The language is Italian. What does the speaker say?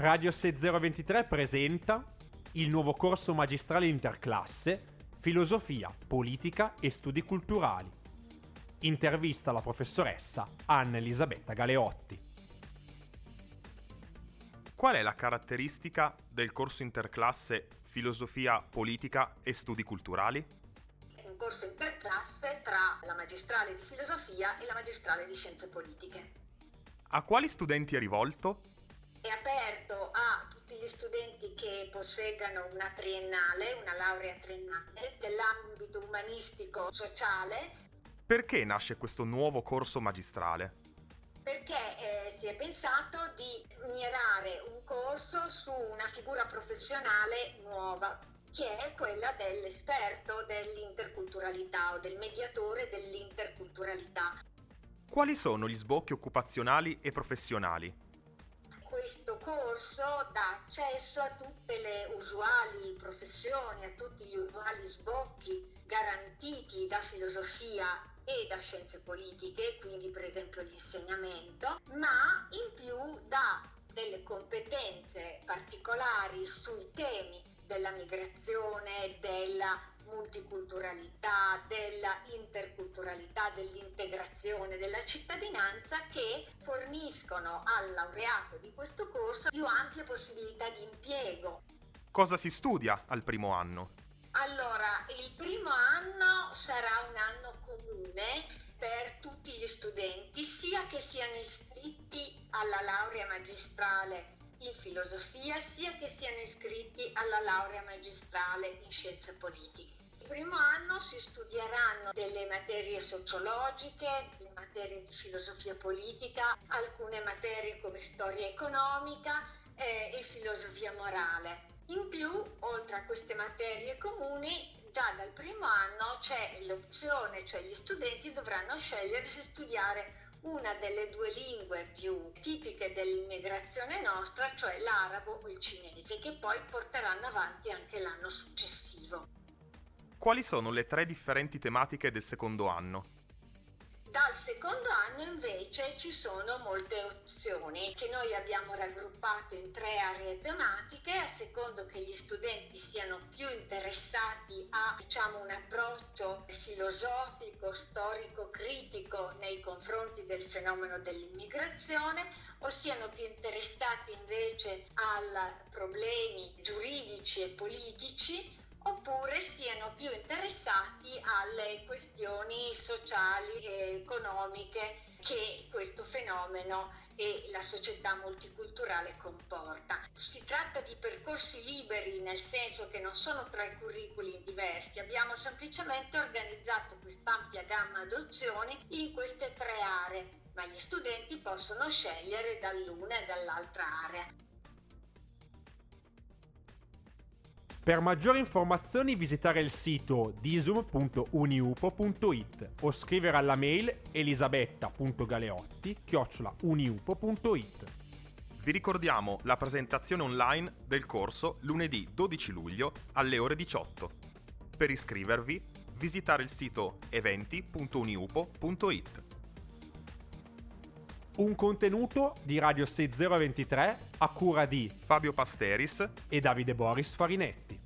Radio 6023 presenta il nuovo corso magistrale interclasse Filosofia, Politica e Studi Culturali. Intervista alla professoressa Anna Elisabetta Galeotti. Qual è la caratteristica del corso interclasse Filosofia, Politica e Studi Culturali? È un corso interclasse tra la magistrale di filosofia e la magistrale di scienze politiche. A quali studenti è rivolto? È aperto a tutti gli studenti che possedano una triennale, una laurea triennale dell'ambito umanistico sociale. Perché nasce questo nuovo corso magistrale? perché eh, si è pensato di mirare un corso su una figura professionale nuova, che è quella dell'esperto dell'interculturalità o del mediatore dell'interculturalità. Quali sono gli sbocchi occupazionali e professionali? Corso dà accesso a tutte le usuali professioni, a tutti gli usuali sbocchi garantiti da filosofia e da scienze politiche, quindi per esempio l'insegnamento, ma in più dà delle competenze particolari sui temi della migrazione, della multiculturalità, della interculturalità, dell'integrazione, della cittadinanza che forniscono al laureato di questo corso più ampie possibilità di impiego. Cosa si studia al primo anno? Allora, il primo anno sarà un anno comune per tutti gli studenti, sia che siano iscritti alla laurea magistrale in filosofia, sia che siano iscritti alla laurea magistrale in scienze politiche. Il primo anno si studieranno delle materie sociologiche, le materie di filosofia politica, alcune materie come storia economica eh, e filosofia morale. In più, oltre a queste materie comuni, già dal primo anno c'è l'opzione, cioè gli studenti dovranno scegliere se studiare una delle due lingue più tipiche dell'immigrazione nostra, cioè l'arabo o il cinese, che poi porteranno avanti anche l'anno successivo. Quali sono le tre differenti tematiche del secondo anno? Secondo anno invece ci sono molte opzioni che noi abbiamo raggruppato in tre aree tematiche a secondo che gli studenti siano più interessati a diciamo, un approccio filosofico, storico, critico nei confronti del fenomeno dell'immigrazione o siano più interessati invece a problemi giuridici e politici siano più interessati alle questioni sociali e economiche che questo fenomeno e la società multiculturale comporta. Si tratta di percorsi liberi nel senso che non sono tre curriculi diversi, abbiamo semplicemente organizzato quest'ampia gamma di opzioni in queste tre aree, ma gli studenti possono scegliere dall'una e dall'altra area. Per maggiori informazioni visitare il sito disum.uniupo.it o scrivere alla mail elisabetta.galeotti-uniupo.it. Vi ricordiamo la presentazione online del corso lunedì 12 luglio alle ore 18. Per iscrivervi visitare il sito eventi.uniupo.it. Un contenuto di Radio 6023 a cura di Fabio Pasteris e Davide Boris Farinetti.